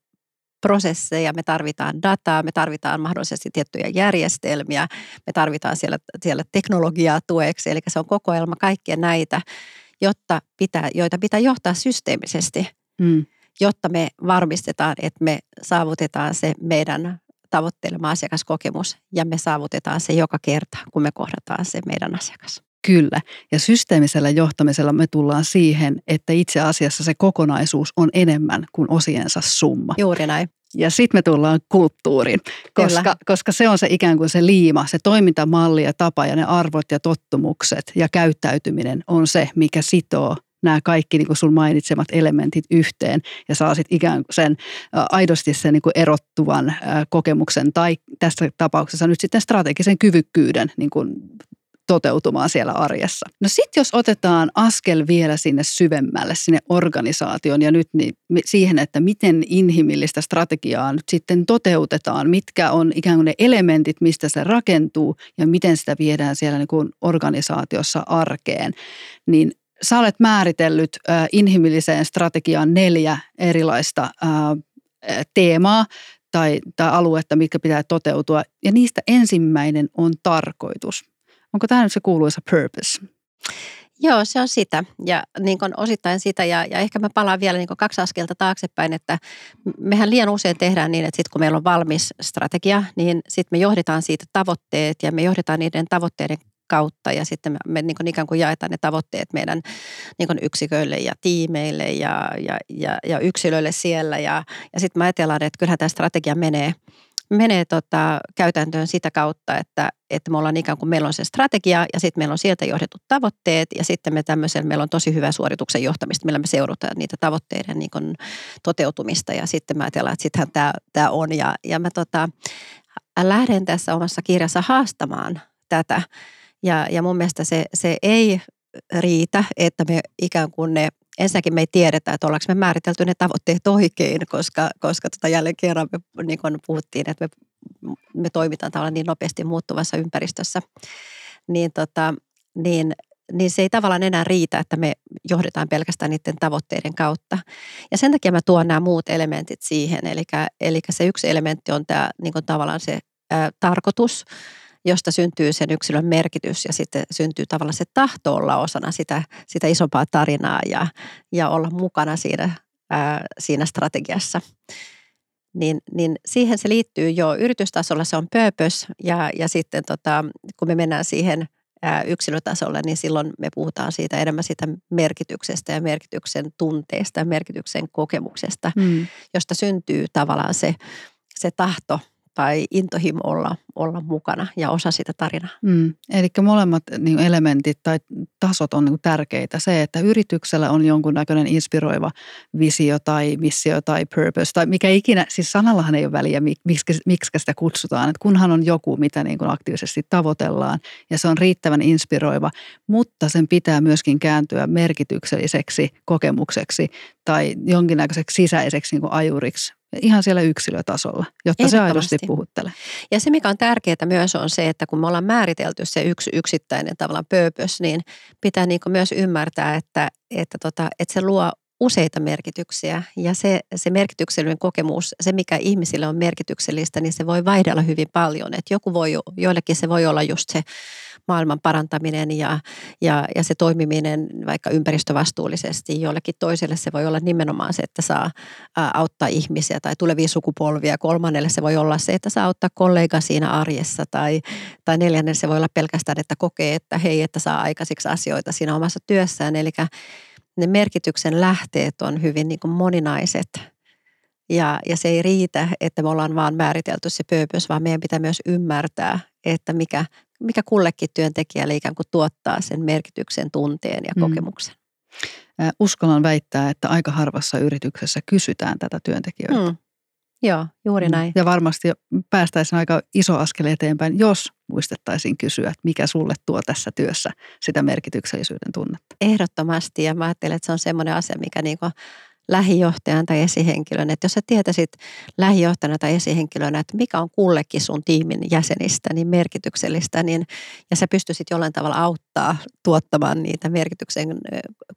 Speaker 2: prosesseja, me tarvitaan dataa, me tarvitaan mahdollisesti tiettyjä järjestelmiä, me tarvitaan siellä, siellä teknologiaa tueksi, eli se on kokoelma kaikkia näitä, jotta pitää, joita pitää johtaa systeemisesti. Mm jotta me varmistetaan, että me saavutetaan se meidän tavoittelema asiakaskokemus ja me saavutetaan se joka kerta, kun me kohdataan se meidän asiakas.
Speaker 1: Kyllä. Ja systeemisellä johtamisella me tullaan siihen, että itse asiassa se kokonaisuus on enemmän kuin osiensa summa.
Speaker 2: Juuri näin.
Speaker 1: Ja sitten me tullaan kulttuuriin, koska, koska se on se ikään kuin se liima, se toimintamalli ja tapa ja ne arvot ja tottumukset ja käyttäytyminen on se, mikä sitoo nämä kaikki niin kuin sun mainitsemat elementit yhteen ja saa sitten ikään kuin sen aidosti sen niin kuin erottuvan kokemuksen tai tässä tapauksessa nyt sitten strategisen kyvykkyyden niin kuin toteutumaan siellä arjessa. No sitten jos otetaan askel vielä sinne syvemmälle, sinne organisaation ja nyt niin, siihen, että miten inhimillistä strategiaa nyt sitten toteutetaan, mitkä on ikään kuin ne elementit, mistä se rakentuu ja miten sitä viedään siellä niin kuin organisaatiossa arkeen, niin sä olet määritellyt inhimilliseen strategiaan neljä erilaista teemaa tai, tai aluetta, mitkä pitää toteutua. Ja niistä ensimmäinen on tarkoitus. Onko tämä nyt se kuuluisa purpose?
Speaker 2: Joo, se on sitä ja niin kuin osittain sitä ja, ja ehkä mä palaan vielä niin kuin kaksi askelta taaksepäin, että mehän liian usein tehdään niin, että sitten kun meillä on valmis strategia, niin sitten me johdetaan siitä tavoitteet ja me johdetaan niiden tavoitteiden kautta ja sitten me, me niin kuin ikään kuin jaetaan ne tavoitteet meidän niin kuin yksiköille ja tiimeille ja, ja, ja, ja yksilöille siellä. Ja, ja sitten me ajatellaan, että kyllähän tämä strategia menee menee tota, käytäntöön sitä kautta, että, että me ollaan ikään kuin meillä on se strategia ja sitten meillä on sieltä johdetut tavoitteet ja sitten me tämmöisen, meillä on tosi hyvä suorituksen johtamista, millä me seurataan niitä tavoitteiden niin kuin toteutumista. Ja sitten mä ajatellaan, että sittenhän tämä, tämä on. Ja, ja mä tota, lähden tässä omassa kirjassa haastamaan tätä. Ja, ja mun mielestä se, se ei riitä, että me ikään kuin ne ensinnäkin me ei tiedetä, että ollaanko me määritelty ne tavoitteet oikein, koska, koska tota jälleen kerran me niin kuin puhuttiin, että me, me toimitaan tavallaan niin nopeasti muuttuvassa ympäristössä. Niin, tota, niin, niin se ei tavallaan enää riitä, että me johdetaan pelkästään niiden tavoitteiden kautta. Ja sen takia mä tuon nämä muut elementit siihen. Eli, eli se yksi elementti on tämä niin kuin tavallaan se ää, tarkoitus, josta syntyy sen yksilön merkitys ja sitten syntyy tavallaan se tahto olla osana sitä, sitä isompaa tarinaa ja, ja olla mukana siinä, ää, siinä strategiassa. Niin, niin siihen se liittyy jo yritystasolla, se on purpose ja, ja sitten tota, kun me mennään siihen yksilötasolle, niin silloin me puhutaan siitä enemmän siitä merkityksestä ja merkityksen tunteesta ja merkityksen kokemuksesta, mm. josta syntyy tavallaan se, se tahto – tai intohimo olla, olla mukana ja osa sitä tarinaa.
Speaker 1: Mm. Eli molemmat niin elementit tai tasot on niin tärkeitä. Se, että yrityksellä on jonkunnäköinen inspiroiva visio tai missio tai purpose tai mikä ikinä, siis sanallahan ei ole väliä, miksi, miksi sitä kutsutaan. Että kunhan on joku, mitä niin kuin aktiivisesti tavoitellaan ja se on riittävän inspiroiva, mutta sen pitää myöskin kääntyä merkitykselliseksi kokemukseksi tai jonkinnäköiseksi sisäiseksi niin kuin ajuriksi ihan siellä yksilötasolla, jotta se aidosti puhuttelee.
Speaker 2: Ja se, mikä on tärkeää myös on se, että kun me ollaan määritelty se yksi yksittäinen tavallaan purpose, niin pitää niin myös ymmärtää, että, että, tota, että se luo useita merkityksiä ja se, se merkityksellinen kokemus, se mikä ihmisille on merkityksellistä, niin se voi vaihdella hyvin paljon. Et joku voi, joillekin se voi olla just se maailman parantaminen ja, ja, ja se toimiminen vaikka ympäristövastuullisesti. Jollekin toiselle se voi olla nimenomaan se, että saa auttaa ihmisiä tai tulevia sukupolvia. Kolmannelle se voi olla se, että saa auttaa kollega siinä arjessa tai, tai neljännelle se voi olla pelkästään, että kokee, että hei, että saa aikaisiksi asioita siinä omassa työssään. Eli ne merkityksen lähteet on hyvin niin kuin moninaiset. Ja, ja se ei riitä, että me ollaan vaan määritelty se purpose, vaan meidän pitää myös ymmärtää, että mikä, mikä kullekin työntekijälle ikään kuin tuottaa sen merkityksen, tunteen ja mm. kokemuksen.
Speaker 1: Mm. Uskallan väittää, että aika harvassa yrityksessä kysytään tätä työntekijöitä. Mm.
Speaker 2: Joo, juuri mm. näin.
Speaker 1: Ja varmasti päästäisiin aika iso askel eteenpäin, jos muistettaisiin kysyä, että mikä sulle tuo tässä työssä sitä merkityksellisyyden tunnetta.
Speaker 2: Ehdottomasti ja mä ajattelen, että se on semmoinen asia, mikä niin lähijohtajan tai esihenkilön, että jos sä tietäisit lähijohtajana tai esihenkilönä, että mikä on kullekin sun tiimin jäsenistä niin merkityksellistä, niin, ja sä pystyisit jollain tavalla auttaa tuottamaan niitä merkityksen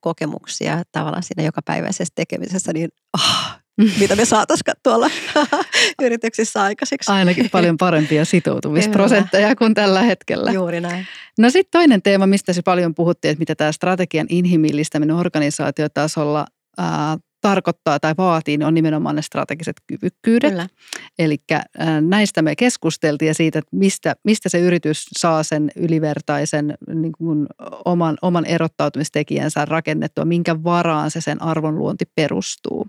Speaker 2: kokemuksia tavallaan siinä jokapäiväisessä tekemisessä, niin oh, mitä me saataisiin tuolla yrityksissä aikaiseksi.
Speaker 1: Ainakin paljon parempia sitoutumisprosentteja kuin tällä hetkellä.
Speaker 2: Juuri näin.
Speaker 1: No sitten toinen teema, mistä se paljon puhuttiin, että mitä tämä strategian inhimillistäminen organisaatiotasolla ää, tarkoittaa tai vaatii, niin on nimenomaan ne strategiset kyvykkyydet. Eli näistä me keskusteltiin ja siitä, että mistä, mistä se yritys saa sen ylivertaisen niin kuin oman, oman erottautumistekijänsä rakennettua, minkä varaan se sen arvonluonti perustuu.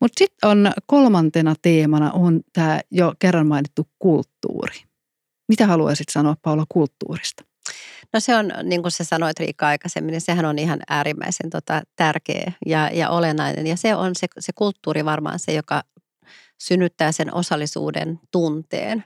Speaker 1: Mutta sitten on kolmantena teemana on tämä jo kerran mainittu kulttuuri. Mitä haluaisit sanoa Paula kulttuurista?
Speaker 2: No se on, niin kuin sä sanoit Riikka aikaisemmin, niin sehän on ihan äärimmäisen tota, tärkeä ja, ja olennainen. Ja se on se, se kulttuuri varmaan se, joka synnyttää sen osallisuuden tunteen.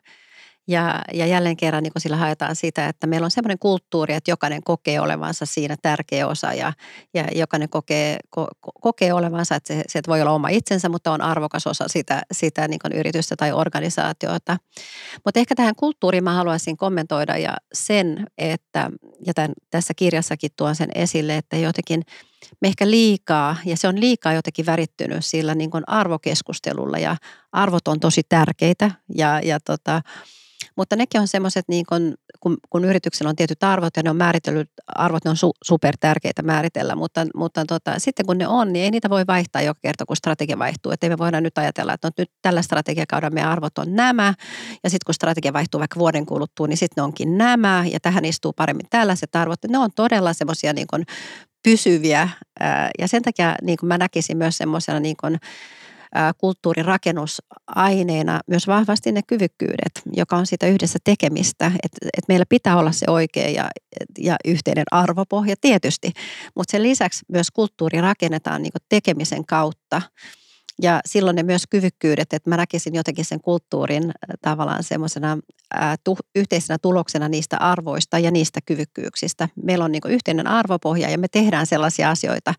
Speaker 2: Ja, ja jälleen kerran niin sillä haetaan sitä, että meillä on semmoinen kulttuuri, että jokainen kokee olevansa siinä tärkeä osa ja, ja jokainen kokee, ko, kokee olevansa, että se, se voi olla oma itsensä, mutta on arvokas osa sitä, sitä niin yritystä tai organisaatiota. Mutta ehkä tähän kulttuuriin mä haluaisin kommentoida ja sen, että, ja tämän, tässä kirjassakin tuon sen esille, että jotenkin me ehkä liikaa, ja se on liikaa jotenkin värittynyt sillä niin arvokeskustelulla ja arvot on tosi tärkeitä ja, ja tota, mutta nekin on semmoiset, niin kun, kun, kun yrityksellä on tietyt arvot ja ne on määritellyt, arvot ne on su, super tärkeitä määritellä, mutta, mutta tota, sitten kun ne on, niin ei niitä voi vaihtaa joka kerta, kun strategia vaihtuu. Että me voidaan nyt ajatella, että no, nyt tällä strategiakaudella meidän arvot on nämä, ja sitten kun strategia vaihtuu vaikka vuoden kuluttua, niin sitten ne onkin nämä, ja tähän istuu paremmin tällaiset arvot. Ne on todella semmoisia niin pysyviä, ja sen takia niin mä näkisin myös semmoisena niin kulttuurirakennusaineena myös vahvasti ne kyvykkyydet, joka on sitä yhdessä tekemistä. Että et meillä pitää olla se oikea ja, ja yhteinen arvopohja tietysti, mutta sen lisäksi myös kulttuuri rakennetaan niin tekemisen kautta. Ja silloin ne myös kyvykkyydet, että mä näkisin jotenkin sen kulttuurin tavallaan semmoisena tu, yhteisenä tuloksena niistä arvoista ja niistä kyvykkyyksistä. Meillä on niin yhteinen arvopohja ja me tehdään sellaisia asioita,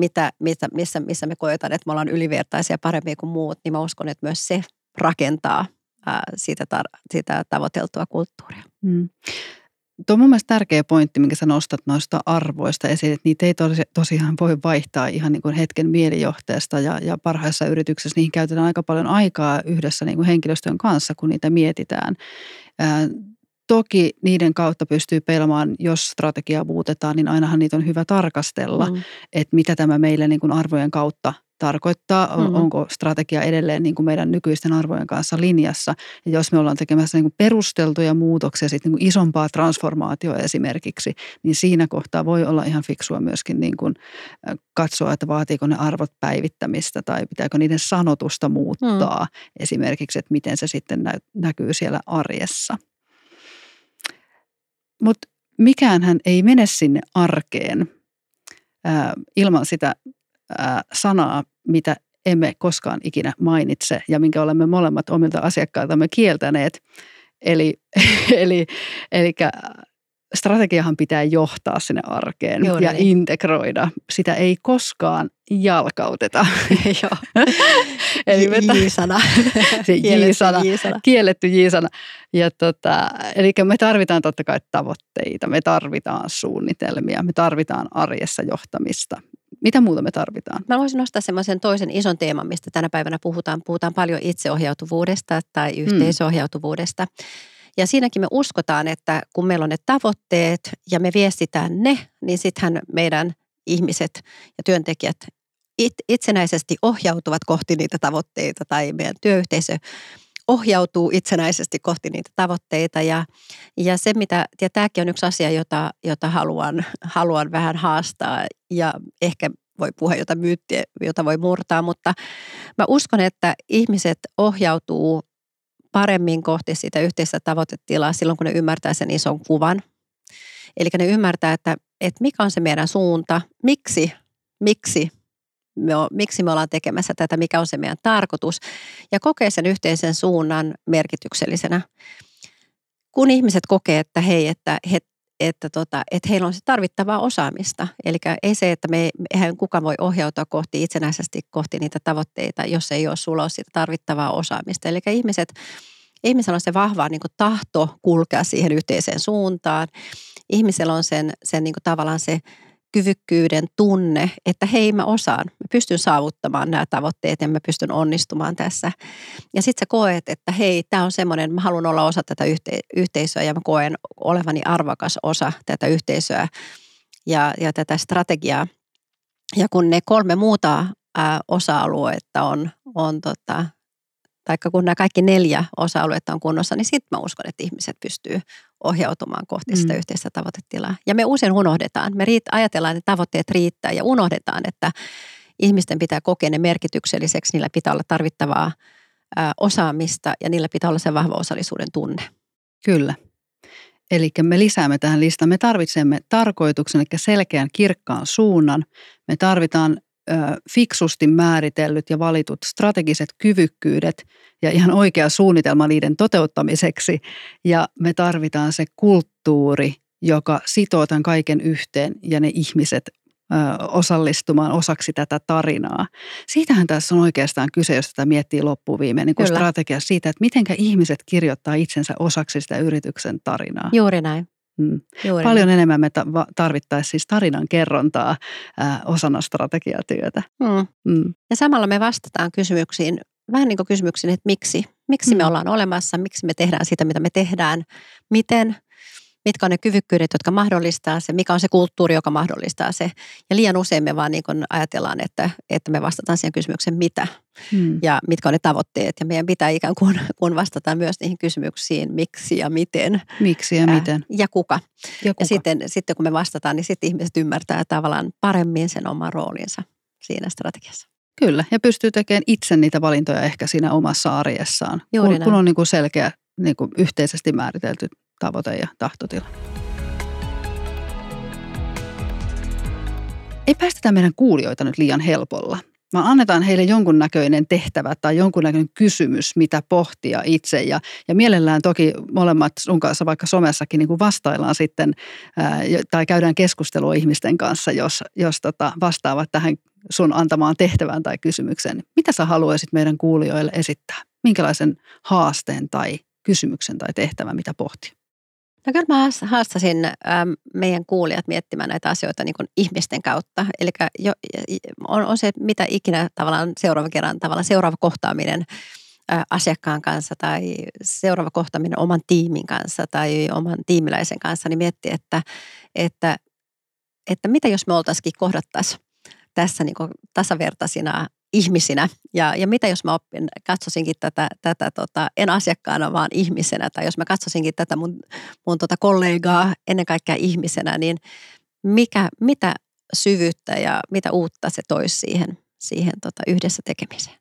Speaker 2: mitä, mitä, missä, missä me koetaan, että me ollaan ylivertaisia paremmin kuin muut, niin mä uskon, että myös se rakentaa ää, siitä, tar- siitä tavoiteltua kulttuuria. Mm.
Speaker 1: Tuo on mun mielestä tärkeä pointti, minkä sä nostat noista arvoista esiin, että niitä ei tosi, tosiaan voi vaihtaa ihan niin kuin hetken mielijohteesta ja, ja parhaissa yrityksissä niihin käytetään aika paljon aikaa yhdessä niin kuin henkilöstön kanssa, kun niitä mietitään. Ää, toki niiden kautta pystyy pelaamaan, jos strategiaa muutetaan, niin ainahan niitä on hyvä tarkastella, mm. että mitä tämä meille niin kuin arvojen kautta tarkoittaa, mm-hmm. onko strategia edelleen niin kuin meidän nykyisten arvojen kanssa linjassa. Ja jos me ollaan tekemässä niin kuin perusteltuja muutoksia, sitten niin kuin isompaa transformaatioa esimerkiksi, niin siinä kohtaa voi olla ihan fiksua myöskin niin kuin katsoa, että vaatiiko ne arvot päivittämistä tai pitääkö niiden sanotusta muuttaa mm. esimerkiksi, että miten se sitten näkyy siellä arjessa. Mutta mikäänhän ei mene sinne arkeen ää, ilman sitä ää, sanaa, mitä emme koskaan ikinä mainitse ja minkä olemme molemmat omilta asiakkailtamme kieltäneet. Eli, eli, eli strategiahan pitää johtaa sinne arkeen Juuri ja niin. integroida. Sitä ei koskaan jalkauteta.
Speaker 2: Joo. Eli J-sana.
Speaker 1: Se J-sana. J-sana. Kielletty J-sana. Ja tota, eli me tarvitaan totta kai tavoitteita, me tarvitaan suunnitelmia, me tarvitaan arjessa johtamista. Mitä muuta me tarvitaan?
Speaker 2: Mä voisin nostaa semmoisen toisen ison teeman, mistä tänä päivänä puhutaan. Puhutaan paljon itseohjautuvuudesta tai mm. yhteisohjautuvuudesta. Mm. Ja siinäkin me uskotaan, että kun meillä on ne tavoitteet ja me viestitään ne, niin sittenhän meidän ihmiset ja työntekijät it, itsenäisesti ohjautuvat kohti niitä tavoitteita tai meidän työyhteisö ohjautuu itsenäisesti kohti niitä tavoitteita. Ja, ja se, mitä, ja tämäkin on yksi asia, jota, jota haluan, haluan vähän haastaa ja ehkä voi puhua jotain myyttiä, jota voi murtaa, mutta mä uskon, että ihmiset ohjautuu paremmin kohti sitä yhteistä tavoitetilaa silloin, kun ne ymmärtää sen ison kuvan. Eli ne ymmärtää, että, että mikä on se meidän suunta, miksi, miksi me, o, miksi me ollaan tekemässä tätä, mikä on se meidän tarkoitus ja kokee sen yhteisen suunnan merkityksellisenä. Kun ihmiset kokee, että hei, että he, että, tota, että heillä on se tarvittavaa osaamista. Eli ei se, että me, eihän kukaan voi ohjautua kohti itsenäisesti kohti niitä tavoitteita, jos ei ole sulla ole sitä tarvittavaa osaamista. Eli ihmiset, ihmisellä on se vahva niin kuin tahto kulkea siihen yhteiseen suuntaan. Ihmisellä on sen, sen niin kuin tavallaan se kyvykkyyden tunne, että hei mä osaan, mä pystyn saavuttamaan nämä tavoitteet ja mä pystyn onnistumaan tässä. Ja sitten sä koet, että hei, tämä on semmoinen, mä haluan olla osa tätä yhte- yhteisöä ja mä koen olevani arvokas osa tätä yhteisöä ja, ja tätä strategiaa. Ja kun ne kolme muuta ää, osa-aluetta on, on tota, taikka kun nämä kaikki neljä osa-aluetta on kunnossa, niin sitten mä uskon, että ihmiset pystyy ohjautumaan kohti sitä mm. yhteistä tavoitetilaa. Ja me usein unohdetaan, me riit, ajatellaan, että tavoitteet riittää ja unohdetaan, että ihmisten pitää kokea ne merkitykselliseksi, niillä pitää olla tarvittavaa ä, osaamista ja niillä pitää olla se vahva osallisuuden tunne.
Speaker 1: Kyllä. Eli me lisäämme tähän listaan. Me tarvitsemme tarkoituksen, eli selkeän kirkkaan suunnan. Me tarvitaan fiksusti määritellyt ja valitut strategiset kyvykkyydet ja ihan oikea suunnitelma niiden toteuttamiseksi. Ja me tarvitaan se kulttuuri, joka sitoo tämän kaiken yhteen ja ne ihmiset osallistumaan osaksi tätä tarinaa. Siitähän tässä on oikeastaan kyse, jos tätä miettii loppuviimeen, niin strategia siitä, että miten ihmiset kirjoittaa itsensä osaksi sitä yrityksen tarinaa.
Speaker 2: Juuri näin.
Speaker 1: Mm. Juuri Paljon niin. enemmän me tarvittaisiin siis tarinan kerrontaa äh, osana strategiatyötä.
Speaker 2: Mm. Mm. Ja samalla me vastataan kysymyksiin, vähän niin kuin kysymyksiin, että miksi? Miksi mm. me ollaan olemassa? Miksi me tehdään sitä, mitä me tehdään? Miten? mitkä on ne kyvykkyydet, jotka mahdollistaa se, mikä on se kulttuuri, joka mahdollistaa se. Ja liian usein me vaan niin ajatellaan, että, että me vastataan siihen kysymykseen mitä hmm. ja mitkä on ne tavoitteet. Ja meidän pitää ikään kuin kun vastata myös niihin kysymyksiin miksi ja miten.
Speaker 1: Miksi ja miten.
Speaker 2: Ja kuka. Ja, kuka. ja sitten, sitten kun me vastataan, niin sitten ihmiset ymmärtää tavallaan paremmin sen oman roolinsa siinä strategiassa.
Speaker 1: Kyllä, ja pystyy tekemään itse niitä valintoja ehkä siinä omassa arjessaan, Juuri kun, kun on niin kuin selkeä niin kuin yhteisesti määritelty tavoite ja tahtotila. Ei päästetä meidän kuulijoita nyt liian helpolla. Vaan annetaan heille jonkunnäköinen tehtävä tai jonkunnäköinen kysymys, mitä pohtia itse. Ja, ja mielellään toki molemmat sun kanssa vaikka somessakin niin kuin vastaillaan sitten ää, tai käydään keskustelua ihmisten kanssa, jos, jos tota, vastaavat tähän sun antamaan tehtävään tai kysymykseen. Mitä sä haluaisit meidän kuulijoille esittää? Minkälaisen haasteen tai kysymyksen tai tehtävän, mitä pohtia?
Speaker 2: No kyllä mä haastasin ähm, meidän kuulijat miettimään näitä asioita niin ihmisten kautta. Eli on, on se, mitä ikinä tavallaan seuraava kerran, tavallaan seuraava kohtaaminen asiakkaan kanssa tai seuraava kohtaaminen oman tiimin kanssa tai oman tiimiläisen kanssa, niin miettiä, että, että, että mitä jos me oltaisikin kohdattaisiin tässä niin tasavertaisina ihmisinä. Ja, ja mitä jos mä oppin, katsosinkin tätä, tätä tota, en asiakkaana, vaan ihmisenä, tai jos mä katsosinkin tätä mun, mun tota kollegaa ennen kaikkea ihmisenä, niin mikä, mitä syvyyttä ja mitä uutta se toisi siihen, siihen tota, yhdessä tekemiseen.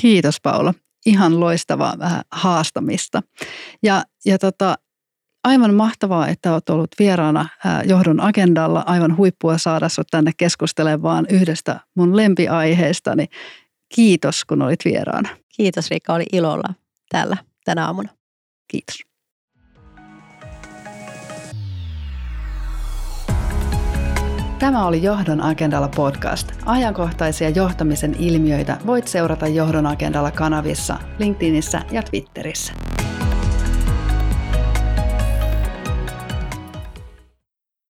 Speaker 1: Kiitos Paula. Ihan loistavaa vähän haastamista. Ja, ja tota, aivan mahtavaa, että olet ollut vieraana johdon agendalla. Aivan huippua saada sinut tänne keskustelemaan yhdestä mun lempiaiheestani. Kiitos, kun olit vieraana.
Speaker 2: Kiitos Riikka, oli ilolla täällä tänä aamuna.
Speaker 1: Kiitos. Tämä oli Johdon agendalla podcast. Ajankohtaisia johtamisen ilmiöitä voit seurata Johdon agendalla kanavissa, LinkedInissä ja Twitterissä.